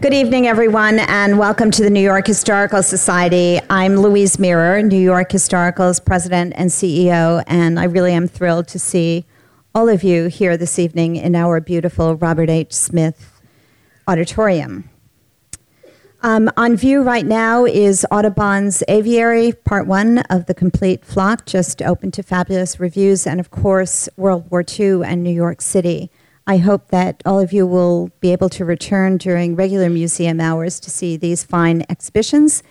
Good evening, everyone, and welcome to the New York Historical Society. I'm Louise Mirrer, New York Historical's president and CEO, and I really am thrilled to see all of you here this evening in our beautiful Robert H. Smith Auditorium. Um, on view right now is Audubon's Aviary, part one of the complete flock, just open to fabulous reviews, and of course, World War II and New York City. I hope that all of you will be able to return during regular museum hours to see these fine exhibitions.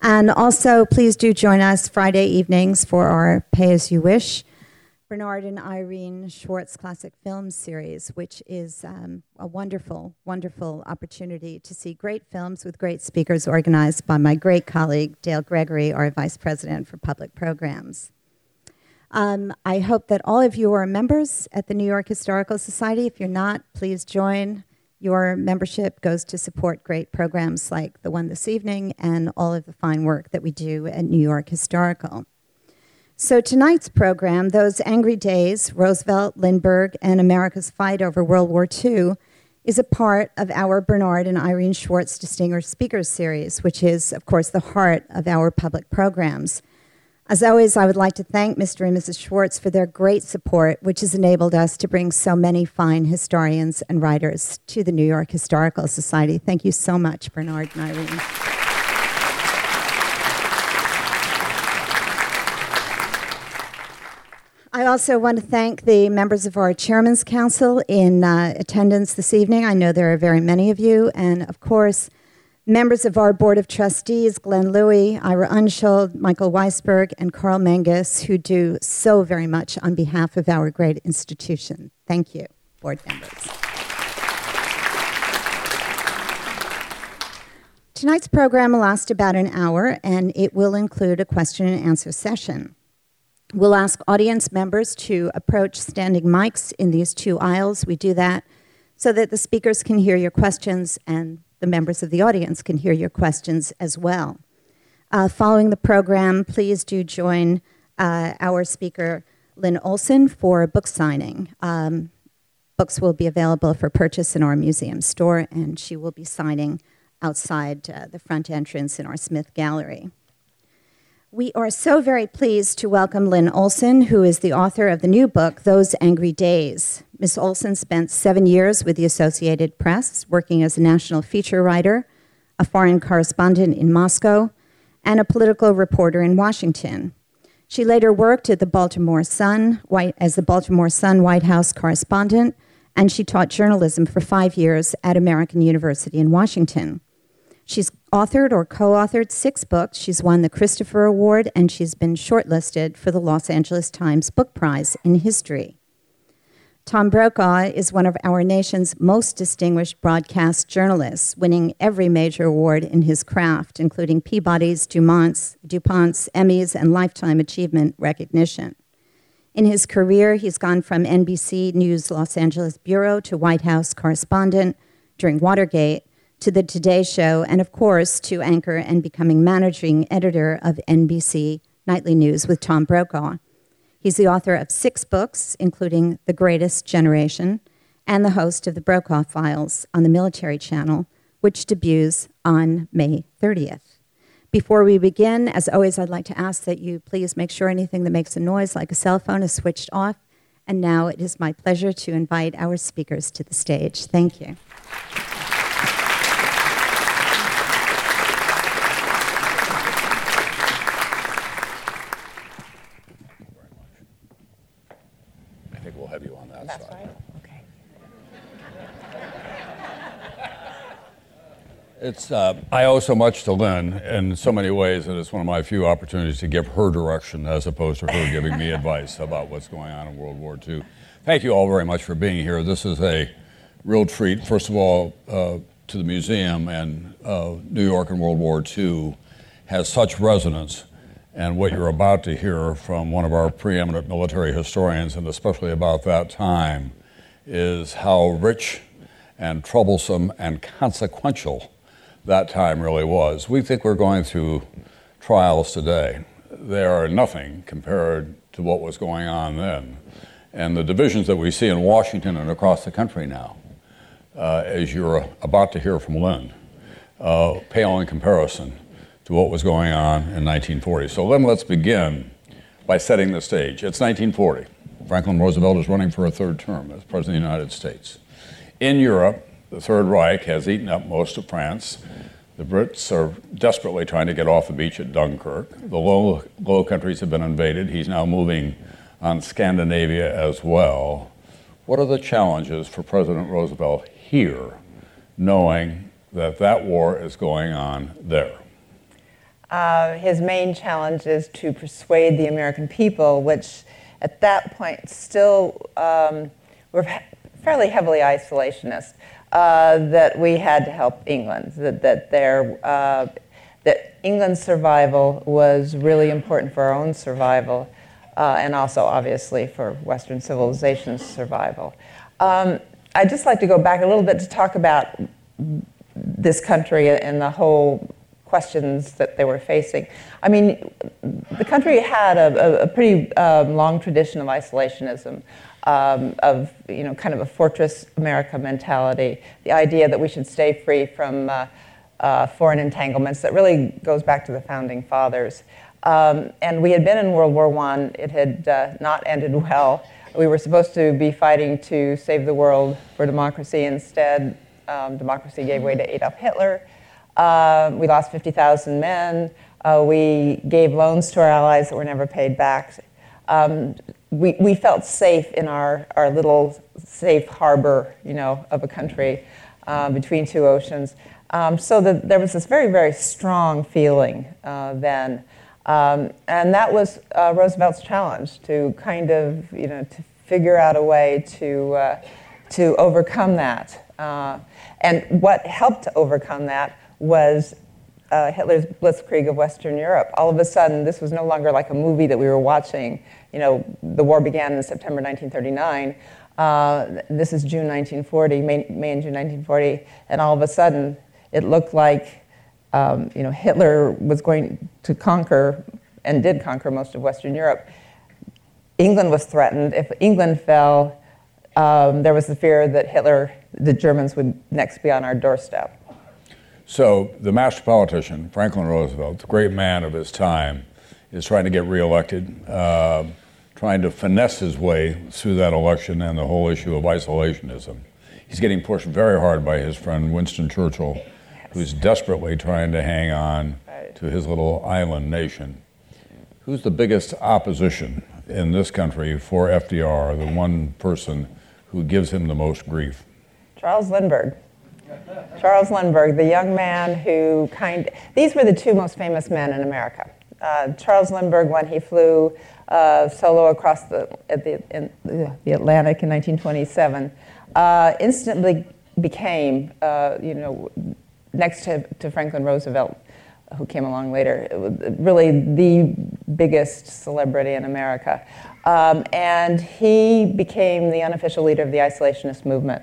And also, please do join us Friday evenings for our Pay As You Wish Bernard and Irene Schwartz Classic Film series, which is um, a wonderful, wonderful opportunity to see great films with great speakers organized by my great colleague, Dale Gregory, our Vice President for Public Programs. Um, I hope that all of you are members at the New York Historical Society. If you're not, please join. Your membership goes to support great programs like the one this evening and all of the fine work that we do at New York Historical. So, tonight's program, Those Angry Days Roosevelt, Lindbergh, and America's Fight Over World War II, is a part of our Bernard and Irene Schwartz Distinguished Speakers Series, which is, of course, the heart of our public programs. As always, I would like to thank Mr. and Mrs. Schwartz for their great support, which has enabled us to bring so many fine historians and writers to the New York Historical Society. Thank you so much, Bernard and Irene. I also want to thank the members of our Chairman's Council in uh, attendance this evening. I know there are very many of you, and of course, Members of our Board of Trustees, Glenn Louie, Ira Unschuld, Michael Weisberg, and Carl Mangus, who do so very much on behalf of our great institution. Thank you, board members. Tonight's program will last about an hour, and it will include a question and answer session. We'll ask audience members to approach standing mics in these two aisles. We do that so that the speakers can hear your questions and the members of the audience can hear your questions as well. Uh, following the program, please do join uh, our speaker, Lynn Olson, for a book signing. Um, books will be available for purchase in our museum store, and she will be signing outside uh, the front entrance in our Smith Gallery. We are so very pleased to welcome Lynn Olson, who is the author of the new book, Those Angry Days. Ms. Olson spent seven years with the Associated Press, working as a national feature writer, a foreign correspondent in Moscow, and a political reporter in Washington. She later worked at the Baltimore Sun as the Baltimore Sun White House correspondent, and she taught journalism for five years at American University in Washington. She's authored or co authored six books. She's won the Christopher Award and she's been shortlisted for the Los Angeles Times Book Prize in History. Tom Brokaw is one of our nation's most distinguished broadcast journalists, winning every major award in his craft, including Peabody's, DuMont's, DuPont's, Emmys, and Lifetime Achievement recognition. In his career, he's gone from NBC News Los Angeles Bureau to White House correspondent during Watergate to the Today Show, and of course, to anchor and becoming managing editor of NBC Nightly News with Tom Brokaw. He's the author of six books, including The Greatest Generation, and the host of the Brokaw Files on the Military Channel, which debuts on May 30th. Before we begin, as always, I'd like to ask that you please make sure anything that makes a noise, like a cell phone, is switched off. And now it is my pleasure to invite our speakers to the stage. Thank you. It's, uh, I owe so much to Lynn in so many ways, and it's one of my few opportunities to give her direction as opposed to her giving me advice about what's going on in World War II. Thank you all very much for being here. This is a real treat, first of all, uh, to the museum, and uh, New York and World War II has such resonance. And what you're about to hear from one of our preeminent military historians, and especially about that time, is how rich and troublesome and consequential that time really was. We think we're going through trials today. They are nothing compared to what was going on then. And the divisions that we see in Washington and across the country now, uh, as you're about to hear from Lynn, uh, pale in comparison to what was going on in 1940. So then let's begin by setting the stage. It's 1940. Franklin Roosevelt is running for a third term as President of the United States. In Europe, the Third Reich has eaten up most of France. The Brits are desperately trying to get off the beach at Dunkirk. The low, low countries have been invaded. He's now moving on Scandinavia as well. What are the challenges for President Roosevelt here, knowing that that war is going on there? Uh, his main challenge is to persuade the American people, which at that point still um, were fairly heavily isolationist, uh, that we had to help England, that, that, their, uh, that England's survival was really important for our own survival, uh, and also obviously for Western civilization's survival. Um, I'd just like to go back a little bit to talk about this country and the whole questions that they were facing. I mean, the country had a, a pretty um, long tradition of isolationism, um, of you know, kind of a fortress America mentality. The idea that we should stay free from uh, uh, foreign entanglements that really goes back to the founding fathers. Um, and we had been in World War I. It had uh, not ended well. We were supposed to be fighting to save the world for democracy. Instead, um, democracy gave way to Adolf Hitler. Uh, we lost 50,000 men. Uh, we gave loans to our allies that were never paid back. Um, we, we felt safe in our, our little safe harbor, you know, of a country uh, between two oceans. Um, so the, there was this very, very strong feeling uh, then. Um, and that was uh, Roosevelt's challenge to kind of, you know, to figure out a way to, uh, to overcome that. and what helped to overcome that was uh, Hitler's blitzkrieg of Western Europe. All of a sudden, this was no longer like a movie that we were watching. You know, the war began in September 1939. Uh, this is June 1940, May, May, and June 1940, and all of a sudden, it looked like um, you know Hitler was going to conquer and did conquer most of Western Europe. England was threatened. If England fell, um, there was the fear that Hitler, the Germans, would next be on our doorstep. So the master politician, Franklin Roosevelt, the great man of his time, is trying to get reelected, uh, trying to finesse his way through that election and the whole issue of isolationism. He's getting pushed very hard by his friend Winston Churchill, who's desperately trying to hang on to his little island nation. Who's the biggest opposition in this country for FDR, the one person who gives him the most grief? Charles Lindbergh. Charles Lindbergh, the young man who kind these were the two most famous men in America. Uh, Charles Lindbergh, when he flew uh, solo across the, the, in, the Atlantic in 1927, uh, instantly became, uh, you know, next to, to Franklin Roosevelt, who came along later, really the biggest celebrity in America. Um, and he became the unofficial leader of the isolationist movement.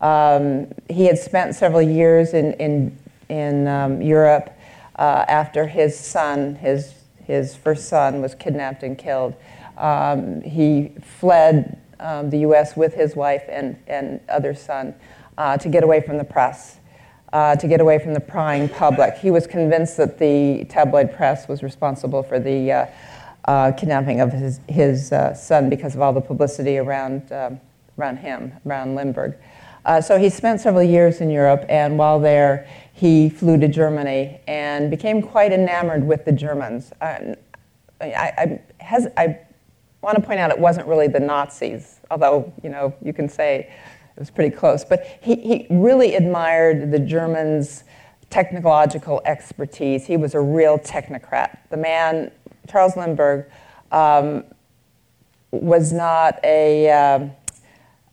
Um, he had spent several years in, in, in um, Europe uh, after his son, his, his first son, was kidnapped and killed. Um, he fled um, the US with his wife and, and other son uh, to get away from the press. Uh, to get away from the prying public. He was convinced that the tabloid press was responsible for the uh, uh, kidnapping of his, his uh, son because of all the publicity around, um, around him, around Lindbergh. Uh, so he spent several years in Europe, and while there, he flew to Germany and became quite enamored with the Germans. Uh, I, I, I want to point out it wasn't really the Nazis, although you know you can say it was pretty close. But he, he really admired the Germans' technological expertise. He was a real technocrat. The man, Charles Lindbergh, um, was not a um,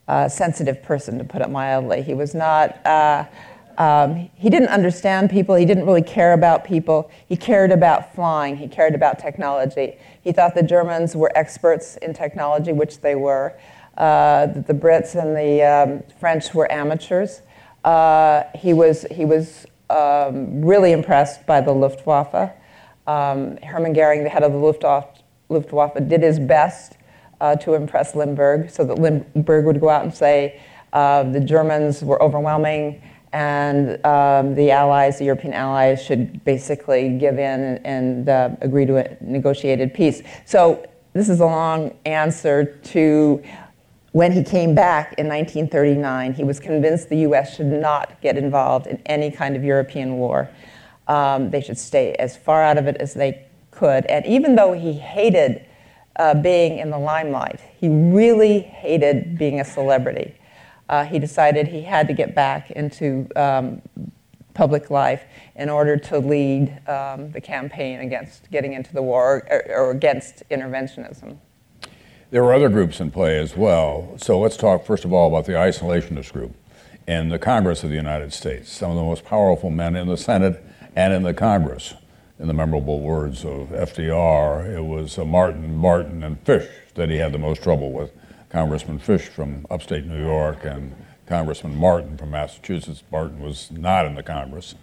uh, sensitive person, to put it mildly. He was not, uh, um, he didn't understand people. He didn't really care about people. He cared about flying. He cared about technology. He thought the Germans were experts in technology, which they were. Uh, the Brits and the um, French were amateurs. Uh, he was, he was um, really impressed by the Luftwaffe. Um, Hermann Goering, the head of the Luftwaffe, Luftwaffe did his best uh, to impress Lindbergh, so that Lindbergh would go out and say uh, the Germans were overwhelming and um, the allies, the European allies, should basically give in and, uh, agree to a negotiated peace. So this is a long answer to when he came back in 1939, he was convinced the U.S. should not get involved in any kind of European war. Um, they should stay as far out of it as they could. And even though he hated uh, being in the limelight, he really hated being a celebrity uh, he decided he had to get back into um, public life in order to lead um, the campaign against getting into the war or, or, against interventionism. There were other groups in play as well. So let's talk first of all about the isolationist group in the Congress of the United States. Some of the most powerful men in the Senate and in the Congress. In the memorable words of FDR, it was Martin, Barton, and Fish that he had the most trouble with. Congressman Fish from upstate New York and Congressman Martin from Massachusetts. Martin was not in the Congress.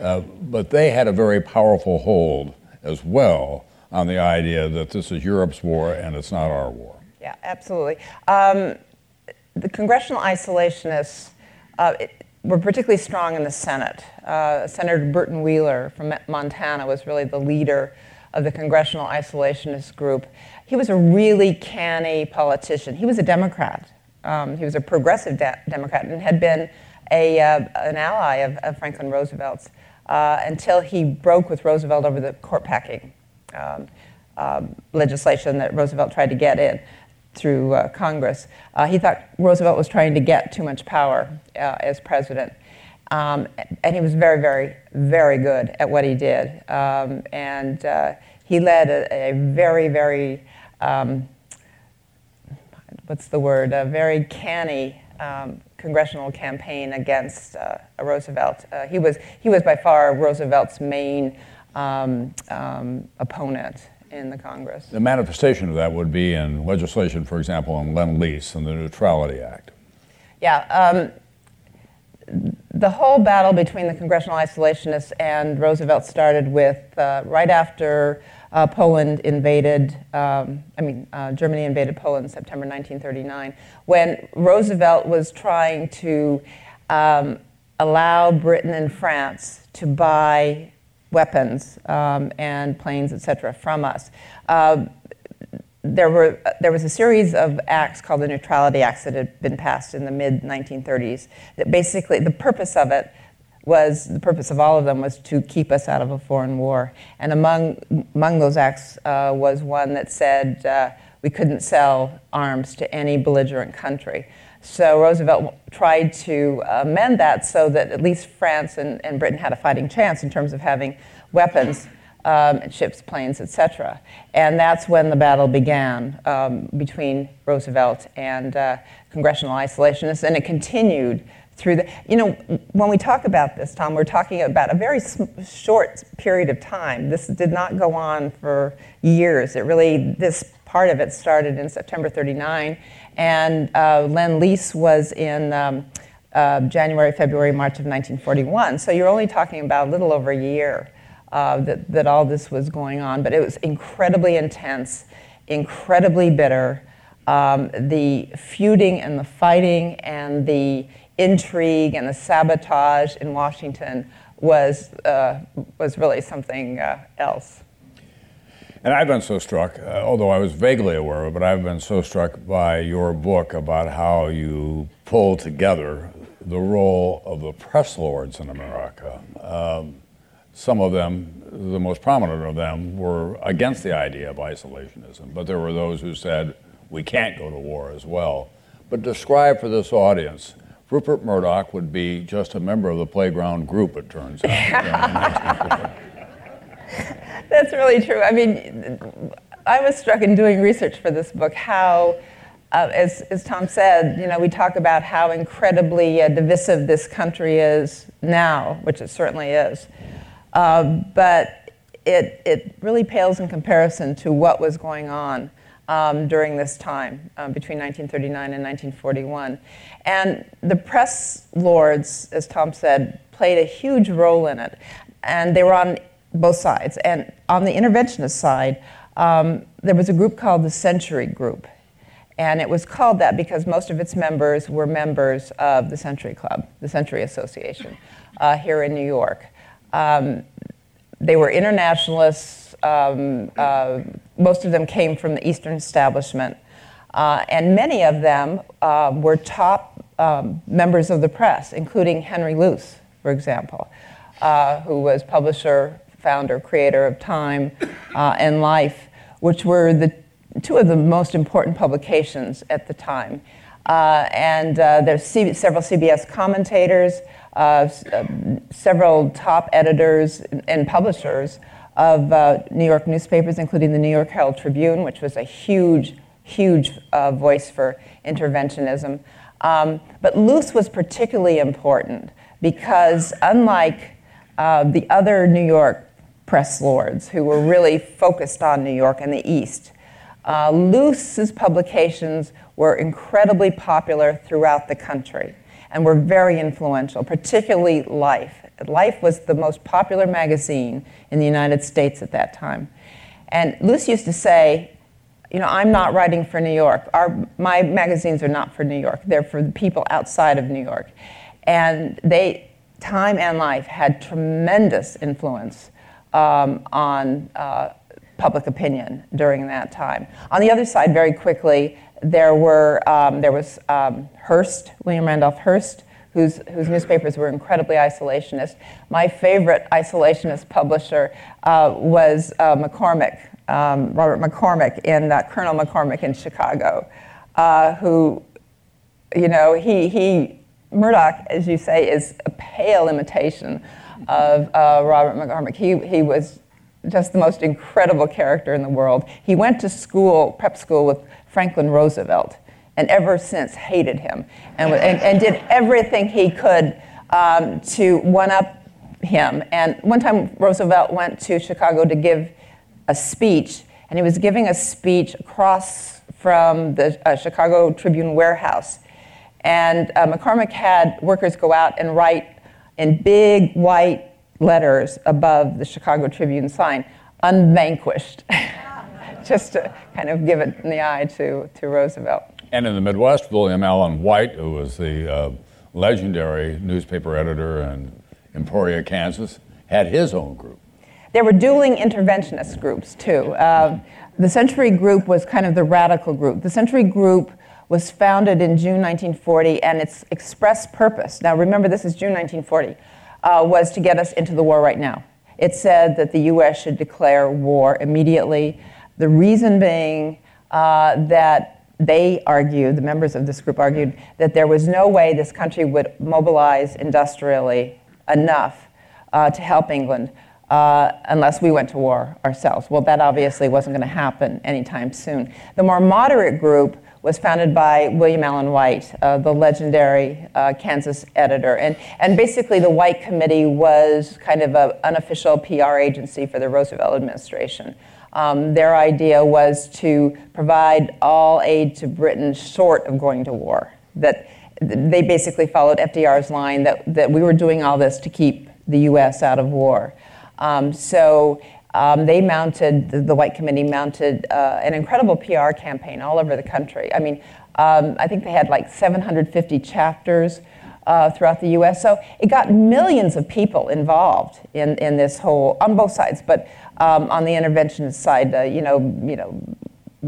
Uh, but they had a very powerful hold as well on the idea that this is Europe's war and it's not our war. Yeah, absolutely. Um, the congressional isolationists uh, it, were particularly strong in the Senate. Uh, Senator Burton Wheeler from Montana was really the leader of the congressional isolationist group. He was a really canny politician. He was a Democrat. Um, he was a progressive de- Democrat and had been a, uh, an ally of, of Franklin Roosevelt's uh, until he broke with Roosevelt over the court packing um, um, legislation that Roosevelt tried to get in through uh, Congress. Uh, he thought Roosevelt was trying to get too much power uh, as president. Um, and he was very, very, very good at what he did. Um, and uh, he led a, a very, very, um, what's the word, a very canny um, congressional campaign against uh, Roosevelt. Uh, he, was, he was by far Roosevelt's main um, um, opponent in the Congress. The manifestation of that would be in legislation, for example, on Lend Lease and the Neutrality Act. Yeah, um, the whole battle between the congressional isolationists and Roosevelt started with uh, right after uh, Poland invaded, um, I mean, uh, Germany invaded Poland in September 1939, when Roosevelt was trying to um, allow Britain and France to buy weapons um, and planes, et cetera, from us. Uh, there, were, there was a series of acts called the Neutrality Acts that had been passed in the mid 1930s that basically, the purpose of it was the purpose of all of them was to keep us out of a foreign war. And among, among those acts uh, was one that said uh, we couldn't sell arms to any belligerent country. So Roosevelt tried to amend that so that at least France and, and Britain had a fighting chance in terms of having weapons. Um, ships, planes, etc. And that's when the battle began um, between Roosevelt and uh, congressional isolationists, and it continued through the, you know, when we talk about this, Tom, we're talking about a very short period of time. This did not go on for years. It really, this part of it started in September 39, and uh, Lend Lease was in um, uh, January, February, March of 1941. So you're only talking about a little over a year uh, that, that all this was going on, but it was incredibly intense, incredibly bitter. Um, the feuding and the fighting and the intrigue and the sabotage in Washington was, uh, was really something uh, else. And I've been so struck, uh, although I was vaguely aware of it, but I've been so struck by your book about how you pull together the role of the press lords in America. Um, some of them, the most prominent of them, were against the idea of isolationism, but there were those who said we can't go to war as well. But describe for this audience Rupert Murdoch would be just a member of the playground group, it turns out. That's really true. I mean, I was struck in doing research for this book how, uh, as, as Tom said, you know, we talk about how incredibly uh, divisive this country is now, which it certainly is. Uh, but it, it really pales in comparison to what was going on um, during this time um, between 1939 and 1941. And the press lords, as Tom said, played a huge role in it. And they were on both sides. And on the interventionist side, um, there was a group called the Century Group. And it was called that because most of its members were members of the Century Club, the Century Association, uh, here in New York. Um, they were internationalists. Um, uh, most of them came from the Eastern establishment. Uh, and many of them uh, were top um, members of the press, including Henry Luce, for example, uh, who was publisher, founder, creator of Time uh, and Life, which were the two of the most important publications at the time. Uh, and uh, there's C- several CBS commentators, uh, uh, several top editors and publishers of uh, New York newspapers, including the New York Herald Tribune, which was a huge, huge uh, voice for interventionism. Um, but Luce was particularly important because, unlike the other New York press lords who were really focused on New York and the East, uh, Luce's publications were incredibly popular throughout the country and were very influential, particularly Life. Life was the most popular magazine in the United States at that time. And Luce used to say, you know, I'm not writing for New York. Our, my magazines are not for New York. They're for the people outside of New York. And they, Time and Life had tremendous influence um, on uh, public opinion during that time. On the other side, very quickly, there were um, there was um, Hearst, William Randolph Hearst, whose whose newspapers were incredibly isolationist. My favorite isolationist publisher uh, was uh, McCormick, um, Robert McCormick, in uh, Colonel McCormick in Chicago, uh, who, you know, he he Murdoch, as you say, is a pale imitation of uh, Robert McCormick. He he was just the most incredible character in the world. He went to school, prep school, with Franklin Roosevelt, and ever since hated him and, and, and did everything he could um, to one up him. And one time, Roosevelt went to Chicago to give a speech, and he was giving a speech across from the uh, Chicago Tribune warehouse. And uh, McCormick had workers go out and write in big white letters above the Chicago Tribune sign, unvanquished, just to kind of give it in the eye to, to Roosevelt. And in the Midwest, William Allen White, who was the uh, legendary newspaper editor in Emporia, Kansas, had his own group. There were dueling interventionist groups, too. Uh, the Century Group was kind of the radical group. The Century Group was founded in June 1940, and its express purpose now remember, this is June 1940 uh, was to get us into the war right now. It said that the U.S. should declare war immediately. The reason being uh, that they argued, the members of this group argued, that there was no way this country would mobilize industrially enough uh, to help England uh, unless we went to war ourselves. Well, that obviously wasn't going to happen anytime soon. The more moderate group was founded by William Allen White, uh, the legendary uh, Kansas editor. And, and basically, the White Committee was kind of an unofficial PR agency for the Roosevelt administration. Um, their idea was to provide all aid to Britain short of going to war. That they basically followed FDR's line that, that we were doing all this to keep the US out of war. Um, so um, they mounted, the, the, White Committee mounted uh, an incredible PR campaign all over the country. I mean, um, I think they had like 750 chapters uh, throughout the US. So it got millions of people involved in, in this whole, on both sides, but um, on the interventionist side, uh, you know, you know,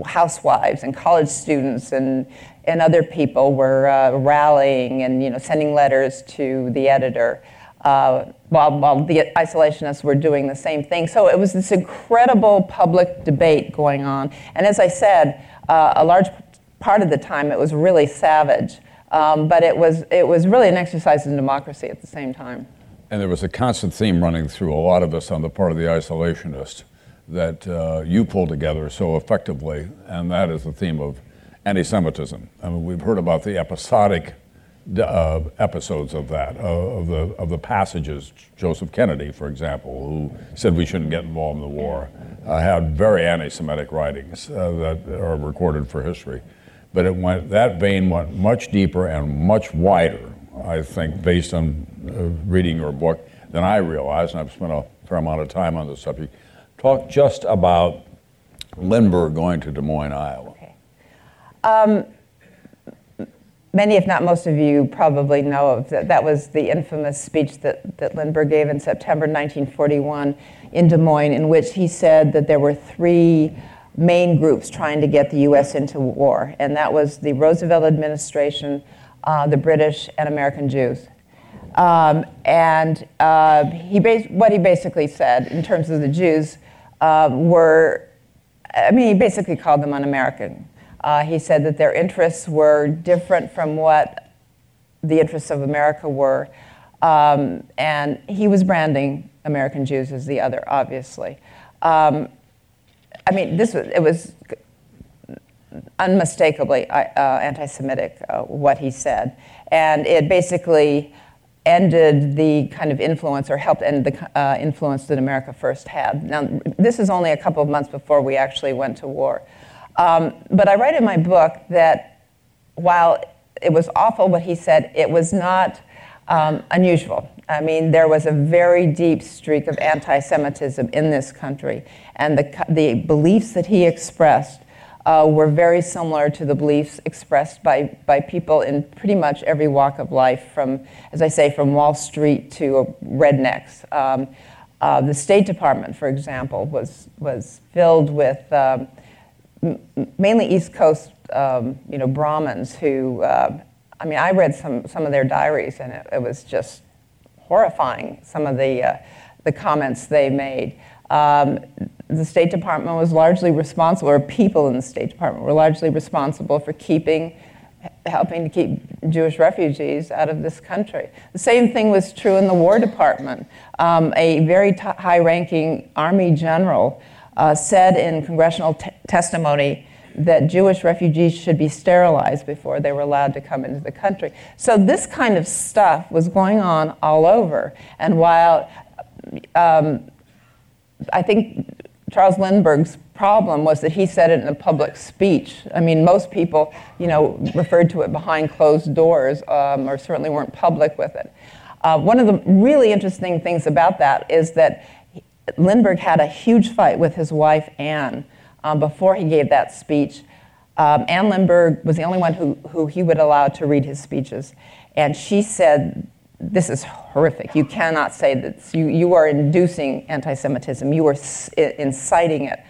housewives and college students and, and other people were uh, rallying and you know, sending letters to the editor uh, while, while the isolationists were doing the same thing. So it was this incredible public debate going on. And as I said, uh, a large part of the time it was really savage, um, but it was, it was really an exercise in democracy at the same time. And there was a constant theme running through a lot of us on the part of the isolationists that uh, you pulled together so effectively, and that is the theme of anti Semitism. I mean, we've heard about the episodic uh, episodes of that, uh, of, the, of the passages. Joseph Kennedy, for example, who said we shouldn't get involved in the war, uh, had very anti Semitic writings uh, that are recorded for history. But it went, that vein went much deeper and much wider, I think, based on uh, reading your book, than I realized, and I've spent a fair amount of time on the subject. Talk just about Lindbergh going to Des Moines, Iowa. um, many, if not most of you, probably know of that. That was the infamous speech that, that Lindbergh gave in September 1941 in Des Moines, in which he said that there were three main groups trying to get the U.S. into war, and that was the Roosevelt administration, uh, the British, and American Jews. Um, and uh, he bas- what he basically said in terms of the Jews uh, were, I mean, he basically called them un-American. Uh, he said that their interests were different from what the interests of America were. Um, and he was branding American Jews as the other, obviously. Um, I mean, this was, it was unmistakably uh, anti-Semitic, uh, what he said. And it basically ended the kind of influence or helped end the uh, influence that America first had. Now, this is only a couple of months before we actually went to war. Um, but I write in my book that while it was awful what he said, it was not um, unusual. I mean, there was a very deep streak of anti Semitism in this country, and the, the beliefs that he expressed uh, were very similar to the beliefs expressed by, by people in pretty much every walk of life, from, as I say, from Wall Street to rednecks. Um, uh, the State Department, for example, was, was filled with um, mainly East Coast um, you know, Brahmins who, uh, I mean, I read some, some of their diaries and it, it was just horrifying, some of the, uh, the comments they made. Um, the State Department was largely responsible, or people in the State Department were largely responsible for keeping, helping to keep Jewish refugees out of this country. The same thing was true in the War Department. Um, a very t- high ranking Army general uh, said in congressional t- testimony that Jewish refugees should be sterilized before they were allowed to come into the country. So this kind of stuff was going on all over. And while um, I think Charles Lindbergh's problem was that he said it in a public speech. I mean, most people, you know, referred to it behind closed doors um, or certainly weren't public with it. Uh, one of the really interesting things about that is that Lindbergh had a huge fight with his wife, Anne, um, before he gave that speech. Um, Anne Lindbergh was the only one who, who he would allow to read his speeches. And she said, This is horrific. You cannot say that. You, you are inducing anti Semitism, you are inciting it.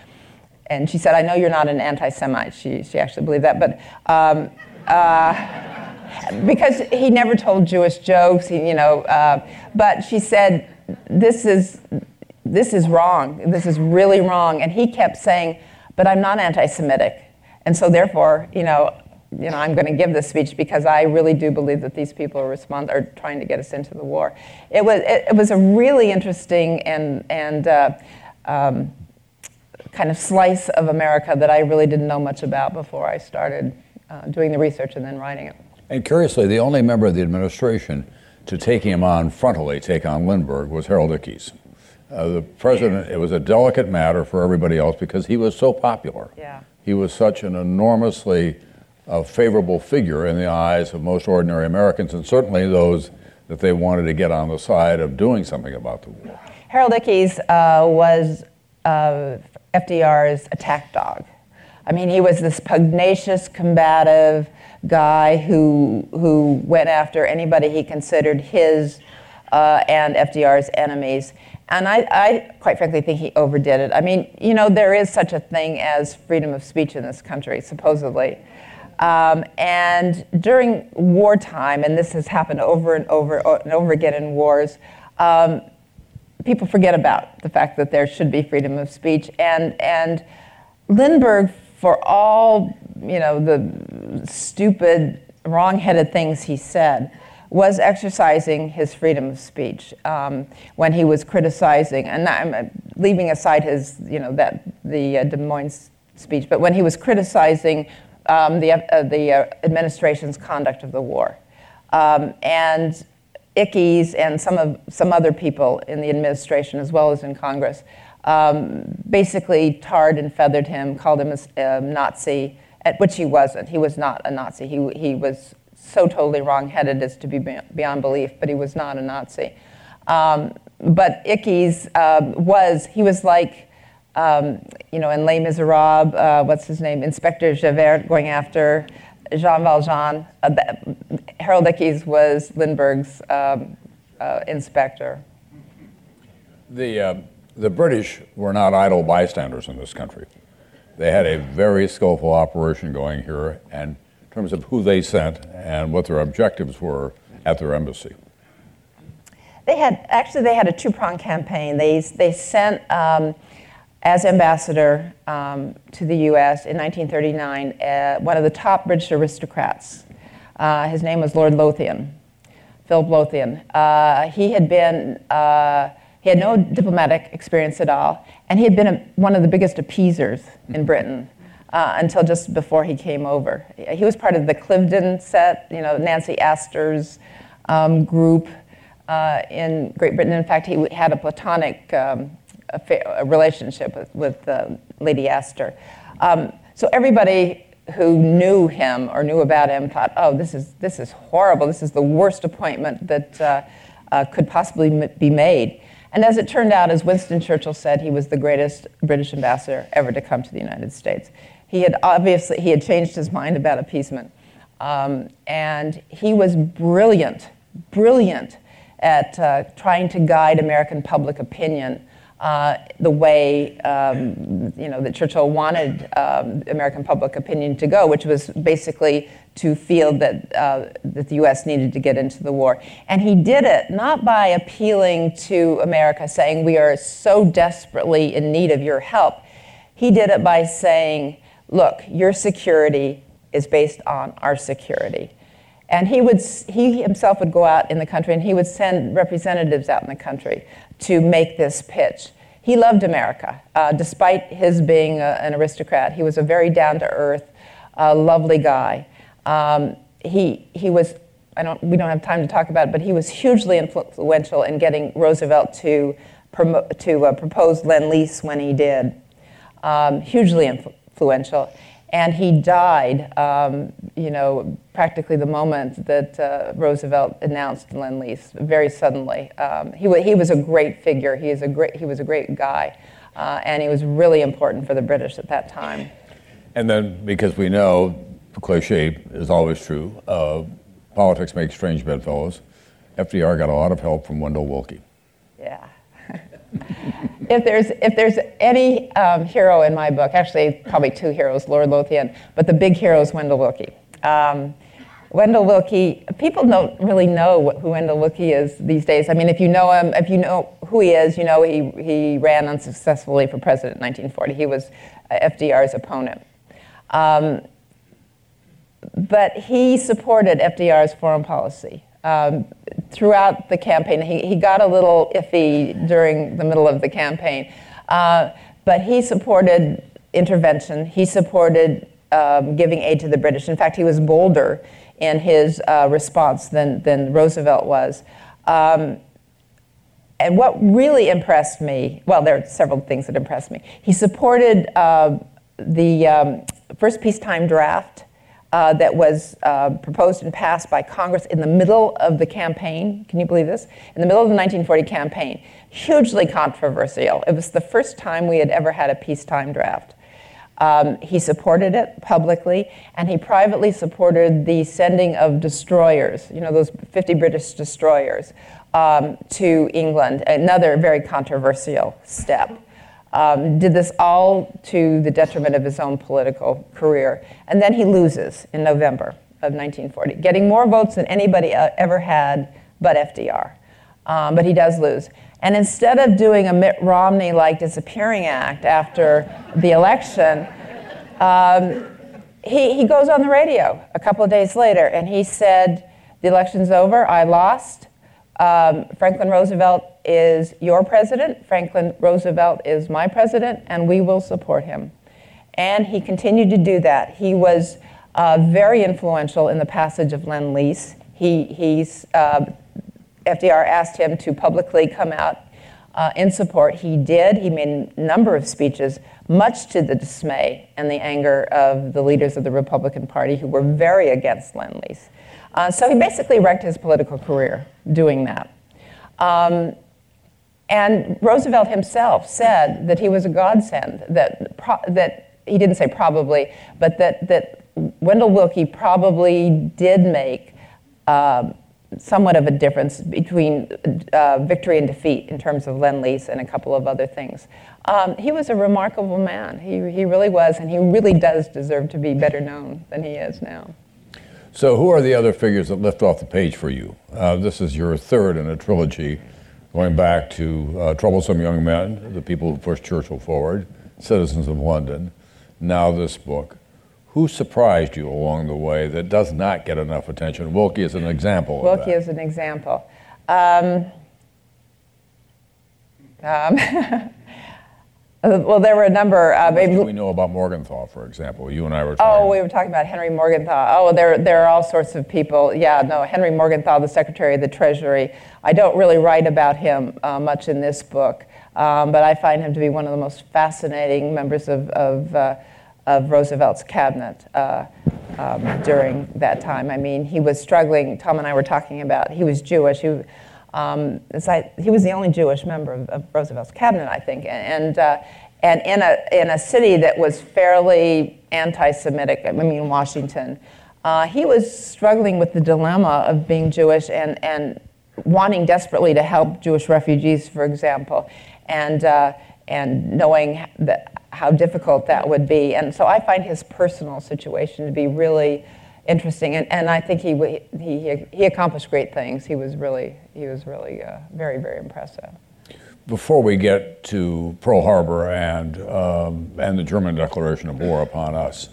And she said, I know you're not an anti Semite. She, she actually believed that. But um, uh, because he never told Jewish jokes, he, you know, uh, but she said, This is this is wrong. This is really wrong. And he kept saying, but I'm not anti-Semitic. And so therefore, you know, you know, I'm going to give this speech because I really do believe that these people are, respond, are trying to get us into the war. It was, it, it was a really interesting and, and uh, um, kind of slice of America that I really didn't know much about before I started uh, doing the research and then writing it. And curiously, the only member of the administration to take him on frontally, take on Lindbergh, was Harold Ickes. Uh, the president, it was a delicate matter for everybody else because he was so popular. Yeah. He was such an enormously uh, favorable figure in the eyes of most ordinary Americans, and certainly those that they wanted to get on the side of doing something about the war. Harold Ickes uh, was uh, FDR's attack dog. I mean, he was this pugnacious, combative guy who, who went after anybody he considered his uh, and FDR's enemies. And I, I, quite frankly, think he overdid it. I mean, you know, there is such a thing as freedom of speech in this country, supposedly. Um, and during wartime, and this has happened over and over and over again in wars, um, people forget about the fact that there should be freedom of speech. And, and Lindbergh, for all you know the stupid, wrong-headed things he said, was exercising his freedom of speech um, when he was criticizing, and I'm uh, leaving aside his, you know, that the uh, Des Moines speech, but when he was criticizing um, the, uh, the uh, administration's conduct of the war. Um, and Ickes and some, of, some other people in the administration, as well as in Congress, um, basically tarred and feathered him, called him a Nazi, at which he wasn't. He was not a Nazi. He, he was so totally wrong-headed as to be beyond belief, but he was not a Nazi. Um, but Ickes uh, was, he was like um, you know, in Les Miserables, uh, what's his name, Inspector Javert going after Jean Valjean. Uh, Harold Ickes was Lindbergh's um, uh, inspector. The, uh, the British were not idle bystanders in this country. They had a very skillful operation going here, and terms of who they sent and what their objectives were at their embassy. They had actually they had a two-pronged campaign. They they sent um, as ambassador um, to the U.S. in 1939 uh, one of the top British aristocrats. Uh, his name was Lord Lothian, Philip Lothian. Uh, he had been uh, he had no diplomatic experience at all, and he had been a, one of the biggest appeasers in Britain. Uh, until just before he came over. He was part of the Cliveden set, you know, Nancy Astor's um, group uh, in Great Britain. In fact, he had a platonic um, affair, a relationship with, with uh, Lady Astor. Um, so everybody who knew him or knew about him thought, oh, this is, this is horrible. This is the worst appointment that uh, uh could possibly m- be made. And as it turned out, as Winston Churchill said, he was the greatest British ambassador ever to come to the United States. He had obviously he had changed his mind about appeasement, um, and he was brilliant, brilliant at uh, trying to guide American public opinion uh, the way um, you know that Churchill wanted um, American public opinion to go, which was basically to feel that uh, that the U.S. needed to get into the war, and he did it not by appealing to America, saying we are so desperately in need of your help. He did it by saying, "Look, your security is based on our security." And he, would, he himself would go out in the country and he would send representatives out in the country to make this pitch. He loved America, uh, despite his being a, an aristocrat. He was a very down to earth, uh, lovely guy. Um, he, he was, I don't, we don't have time to talk about it, but he was hugely influential in getting Roosevelt to, promo- to uh, propose Lend Lease when he did. Um, hugely influential and he died, um, you know, practically the moment that uh, Roosevelt announced Lend Lease, very suddenly. Um, he, w- he was a great figure. He, is a great, he was a great guy, uh, and he was really important for the British at that time. And then, because we know, the cliche is always true, uh, politics makes strange bedfellows. FDR got a lot of help from Wendell Willkie. Yeah if there's if there's any um, hero in my book, actually probably two heroes, Lord Lothian, but the big hero is Wendell Willkie. Um, Wendell Willkie, people don't really know who Wendell Willkie is these days. I mean, if you know him, if you know who he is, you know he, he ran unsuccessfully for president in 1940. He was FDR's opponent. Um, but he supported FDR's foreign policy um, throughout the campaign. He, he got a little iffy during the middle of the campaign, uh, but he supported intervention. He supported um, giving aid to the British. In fact, he was bolder in his uh, response than, than Roosevelt was. Um, and what really impressed me, well, there are several things that impressed me. He supported uh, the um, first peacetime draft uh, that was uh, proposed and passed by Congress in the middle of the campaign. Can you believe this? In the middle of the 1940 campaign. Hugely controversial. It was the first time we had ever had a peacetime draft. Um, he supported it publicly, and he privately supported the sending of destroyers, you know, those 50 British destroyers, um, to England, another very controversial step um, did this all to the detriment of his own political career. And then he loses in November of 1940, getting more votes than anybody ever had but FDR. Um, but he does lose. And instead of doing a Mitt Romney like disappearing act after the election, um, he, he goes on the radio a couple of days later and he said, The election's over, I lost. Um, Franklin Roosevelt is your president, Franklin Roosevelt is my president, and we will support him. And he continued to do that. He was uh, very influential in the passage of Lend Lease. He, he's, uh, FDR asked him to publicly come out uh, in support. He did. He made a number of speeches, much to the dismay and the anger of the leaders of the Republican Party who were very against Lend Lease. Uh, so he basically wrecked his political career doing that. Um, and Roosevelt himself said that he was a godsend, that, pro- that he didn't say probably, but that, that Wendell Willkie probably did make uh, somewhat of a difference between uh, victory and defeat in terms of Lend Lease and a couple of other things. Um, he was a remarkable man. He, he really was, and he really does deserve to be better known than he is now. So, who are the other figures that lift off the page for you? Uh, this is your third in a trilogy, going back to uh, Troublesome Young Men, the people who pushed Churchill forward, Citizens of London, now this book. Who surprised you along the way that does not get enough attention? Willkie is an example. Willkie is an example. Um, um, Uh, well, there were a number. Uh, maybe we know about Morgenthau, for example. You and I were. Oh, talking. Oh, we were talking about Henry Morgenthau. Oh, there, there are all sorts of people. Yeah, no, Henry Morgenthau, the Secretary of the Treasury. I don't really write about him uh, much in this book, um, but I find him to be one of the most fascinating members of of, uh, of Roosevelt's cabinet. Uh, um, during that time, I mean, he was struggling. Tom and I were talking about. He was Jewish. He, um, he was the only Jewish member of, of Roosevelt's cabinet, I think, and uh, and in a in a city that was fairly anti-Semitic. I mean, Washington. Uh, he was struggling with the dilemma of being Jewish and and wanting desperately to help Jewish refugees, for example, and uh, and knowing that how difficult that would be. And so I find his personal situation to be really interesting, and, and I think he, he, he accomplished great things. He was really, he was really uh, very, very impressive. Before we get to Pearl Harbor and, um, and the German declaration of war upon us,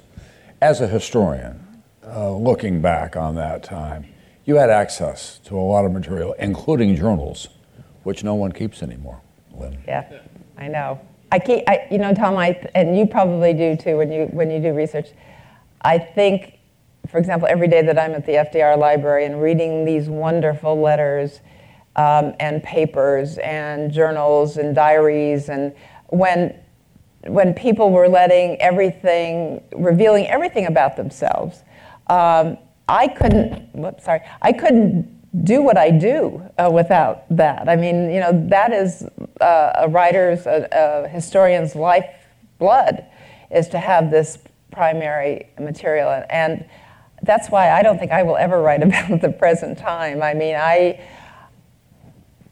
as a historian, uh, looking back on that time, you had access to a lot of material, including journals, which no one keeps anymore. Lynn. Yeah, I know. I keep, I, you know, Tom, I, and you probably do too when you when you do research. I think for example, every day that I'm at the FDR library and reading these wonderful letters um, and papers and journals and diaries, and when when people were letting everything, revealing everything about themselves, um, I couldn't. Whoops, sorry, I couldn't do what I do uh, without that. I mean, you know, that is uh, a writer's, a, a historian's lifeblood, is to have this primary material and that's why I don't think I will ever write about the present time. I mean, I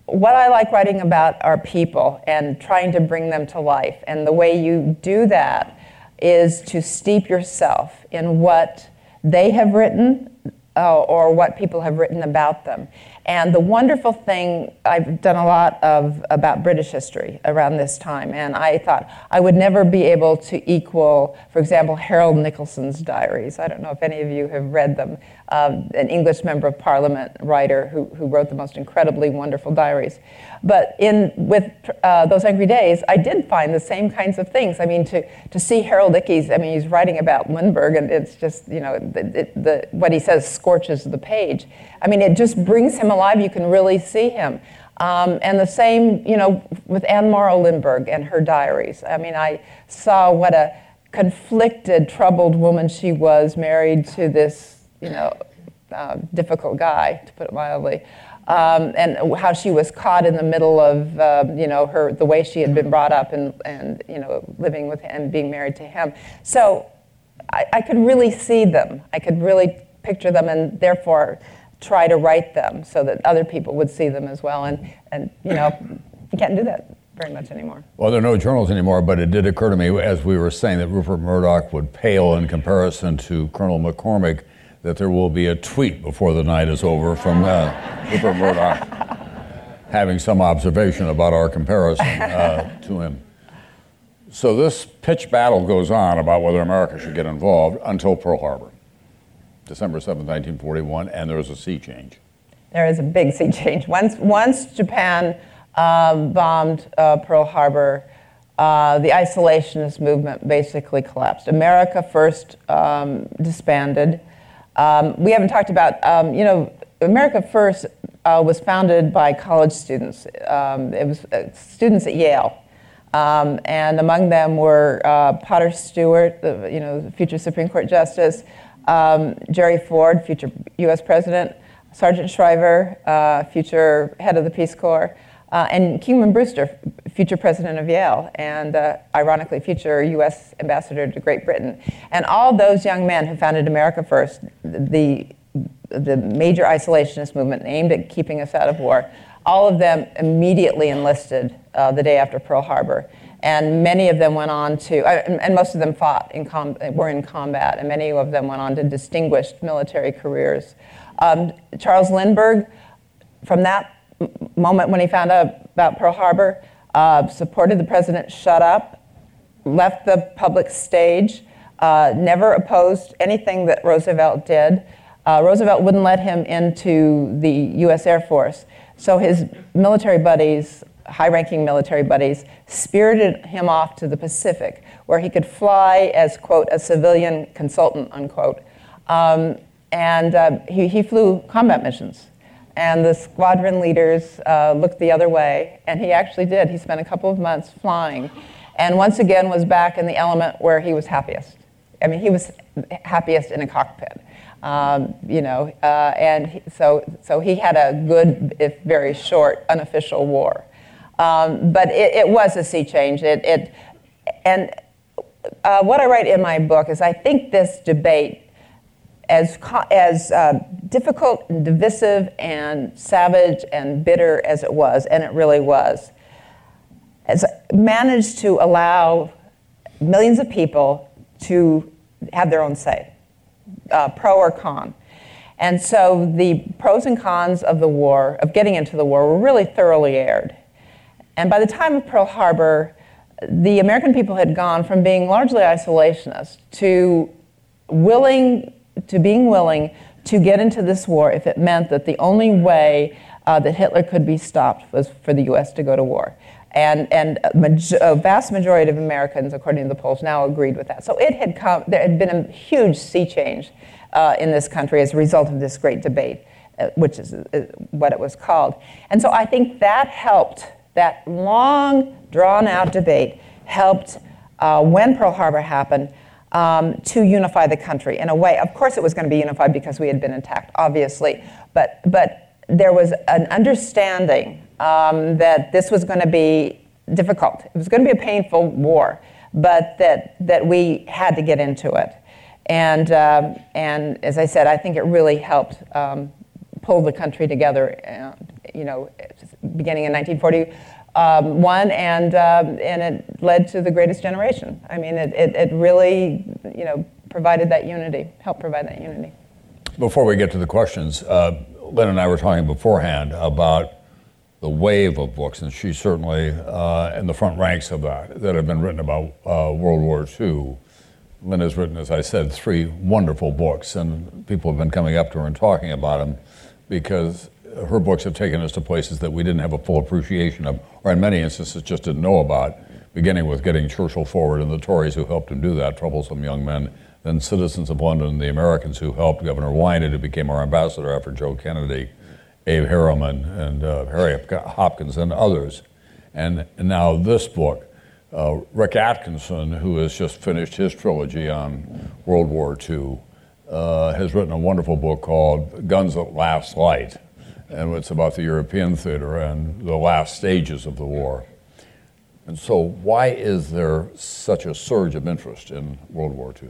what I like writing about are people and trying to bring them to life. And the way you do that is to steep yourself in what they have written uh, or what people have written about them. And the wonderful thing, I've done a lot of about British history around this time, and I thought I would never be able to equal, for example, Harold Nicolson's diaries. I don't know if any of you have read them. Um, an English member of parliament writer who, who wrote the most incredibly wonderful diaries. But in with uh, those angry days, I did find the same kinds of things. I mean, to, to see Harold Ickes, I mean, he's writing about Lindbergh, and it's just, you know, the, the, what he says scorches the page. I mean, it just brings him alive. You can really see him. Um, and the same, you know, with Anne Morrow Lindbergh and her diaries. I mean, I saw what a conflicted, troubled woman she was, married to this you know, uh, difficult guy, to put it mildly. Um, and how she was caught in the middle of, uh, you know, her the way she had been brought up and, and you know, living with him, and being married to him. So I, I could really see them. I could really picture them, and therefore try to write them so that other people would see them as well. And, and you know, you can't do that very much anymore. Well, there are no journals anymore, but it did occur to me as we were saying that Rupert Murdoch would pale in comparison to Colonel McCormick that there will be a tweet before the night is over from uh, Rupert Murdoch having some observation about our comparison uh, to him. So this pitch battle goes on about whether America should get involved until Pearl Harbor, December 7, 1941, and there's a sea change. There is a big sea change. Once, once Japan um, bombed uh, Pearl Harbor, uh, the isolationist movement basically collapsed. America first um, disbanded. Um, we haven't talked about, um, you know, America First uh, was founded by college students. Um, it was uh, students at Yale. Um, and among them were uh, Potter Stewart, the, you know, future Supreme Court Justice, um, Jerry Ford, future U.S. President, Sargent Shriver, uh, future head of the Peace Corps, Uh, and Kingman Brewster, future president of Yale, and uh, ironically, future U.S. ambassador to Great Britain. And all those young men who founded America First, the, the major isolationist movement aimed at keeping us out of war, all of them immediately enlisted uh, the day after Pearl Harbor. And many of them went on to, uh, and most of them fought, in com- were in combat, and many of them went on to distinguished military careers. Um, Charles Lindbergh, from that moment when he found out about Pearl Harbor, uh, supported the president shut up, left the public stage, uh, never opposed anything that Roosevelt did. Uh, Roosevelt wouldn't let him into the U.S. Air Force. So his military buddies, high ranking military buddies, spirited him off to the Pacific, where he could fly as, quote, a civilian consultant, unquote. Um, and uh, he, he flew combat missions and the squadron leaders uh, looked the other way, and he actually did. He spent a couple of months flying, and once again was back in the element where he was happiest. I mean, he was happiest in a cockpit, um, you know, uh, and he, so, so he had a good, if very short, unofficial war. Um, but it, it, was a sea change. It, it and uh, what I write in my book is I think this debate as, as uh, difficult and divisive and savage and bitter as it was, and it really was, has managed to allow millions of people to have their own say, uh, pro or con. And so the pros and cons of the war, of getting into the war, were really thoroughly aired. And by the time of Pearl Harbor, the American people had gone from being largely isolationist to willing to being willing to get into this war if it meant that the only way uh, that Hitler could be stopped was for the U.S. to go to war. And, and a, a, vast majority of Americans, according to the polls, now agreed with that. So it had come, there had been a huge sea change uh, in this country as a result of this great debate, uh, which is uh, what it was called. And so I think that helped, that long, drawn out debate helped uh, when Pearl Harbor happened um, to unify the country in a way. Of course, it was going to be unified because we had been attacked, obviously, but but there was an understanding um, that this was going to be difficult. It was going to be a painful war, but that that we had to get into it. And um, and as I said, I think it really helped um, pull the country together. Uh, you know, beginning in 1940 um, one, and, uh, and it led to the greatest generation. I mean, it, it, it, really, you know, provided that unity, helped provide that unity. Before we get to the questions, uh, Lynn and I were talking beforehand about the wave of books, and she's certainly uh, in the front ranks of that, that have been written about uh, World War II. Lynn has written, as I said, three wonderful books, and people have been coming up to her and talking about them because her books have taken us to places that we didn't have a full appreciation of, or in many instances just didn't know about, beginning with getting Churchill forward and the Tories who helped him do that, troublesome young men, then Citizens of London, the Americans who helped Governor Winant, who became our ambassador after Joe Kennedy, Abe Harriman, and uh, Harry Hopkins, and others. And, now this book, uh, Rick Atkinson, who has just finished his trilogy on World War II, uh, has written a wonderful book called The Guns at Last Light and it's about the European theater and the last stages of the war. And so, why is there such a surge of interest in World War II?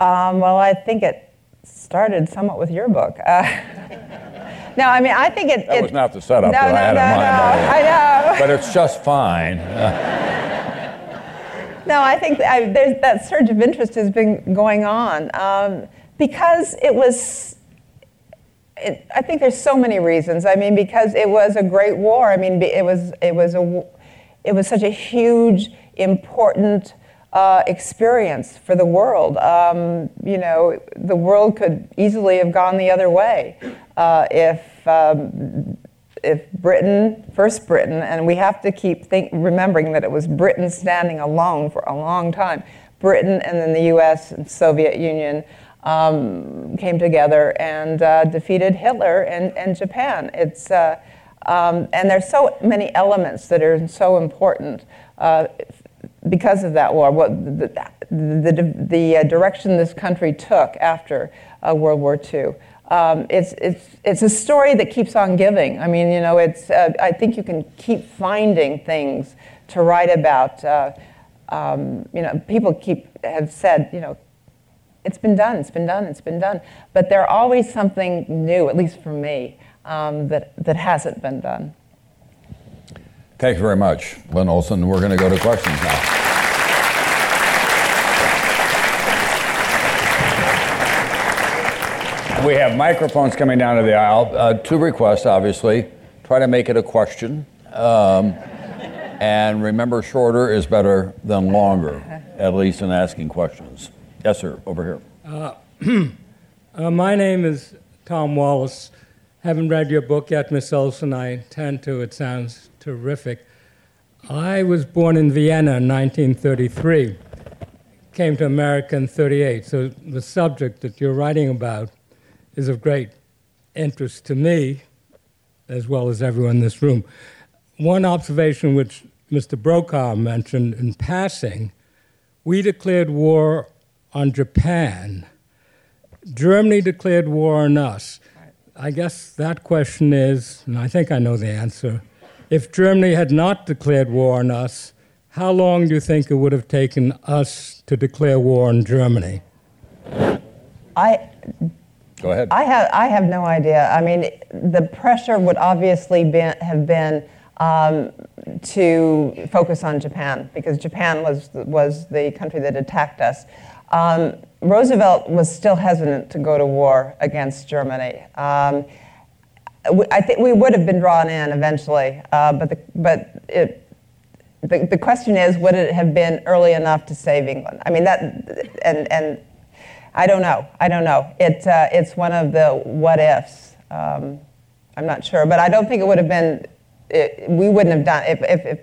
Um, well, I think it started somewhat with your book. Uh, no, I mean, I think it. That it, was not the setup no, that no, I had no, in mind. No, I know. But it's just fine. no, I think I, that surge of interest has been going on um, because it was it, I think there's so many reasons. I mean, because it was a great war. I mean, it was it was a it was such a huge, important uh, experience for the world. Um, you know, the world could easily have gone the other way uh, if. Um, if Britain, first Britain, and we have to keep think, remembering that it was Britain standing alone for a long time, Britain and then the U.S. and Soviet Union um, came together and uh, defeated Hitler and, and Japan. It's, uh, um, and there's so many elements that are so important uh, because of that war. What the, the, the, the uh, direction this country took after uh, World War II. um, it's, it's, it's a story that keeps on giving. I mean, you know, it's, uh, I think you can keep finding things to write about. Uh, um, you know, people keep have said, you know, it's been done, it's been done, it's been done. But there's always something new, at least for me, um, that, that hasn't been done. Thank you very much, Lynn Olson. We're going to go to questions now. We have microphones coming down to the aisle. Uh, two requests, obviously. Try to make it a question. Um, and remember, shorter is better than longer, at least in asking questions. Yes, sir, over here. Uh, uh, my name is Tom Wallace. Haven't read your book yet, Miss Olson. I intend to. It sounds terrific. I was born in Vienna in 1933, came to America in 38. So the subject that you're writing about is of great interest to me, as well as everyone in this room. One observation which Mr. Brokaw mentioned in passing we declared war on Japan. Germany declared war on us. I guess that question is, and I think I know the answer if Germany had not declared war on us, how long do you think it would have taken us to declare war on Germany? I Go ahead. I have, I have no idea. I mean, the pressure would obviously be, have been um, to focus on Japan because Japan was, was the country that attacked us. Um, Roosevelt was still hesitant to go to war against Germany. Um, I think we would have been drawn in eventually, uh, but, the, but it, the, the question is, would it have been early enough to save England? I mean, that, and, and I don't know. I don't know. It, uh, it's one of the what ifs. Um, I'm not sure, but I don't think it would have been. It, we wouldn't have done if, if, if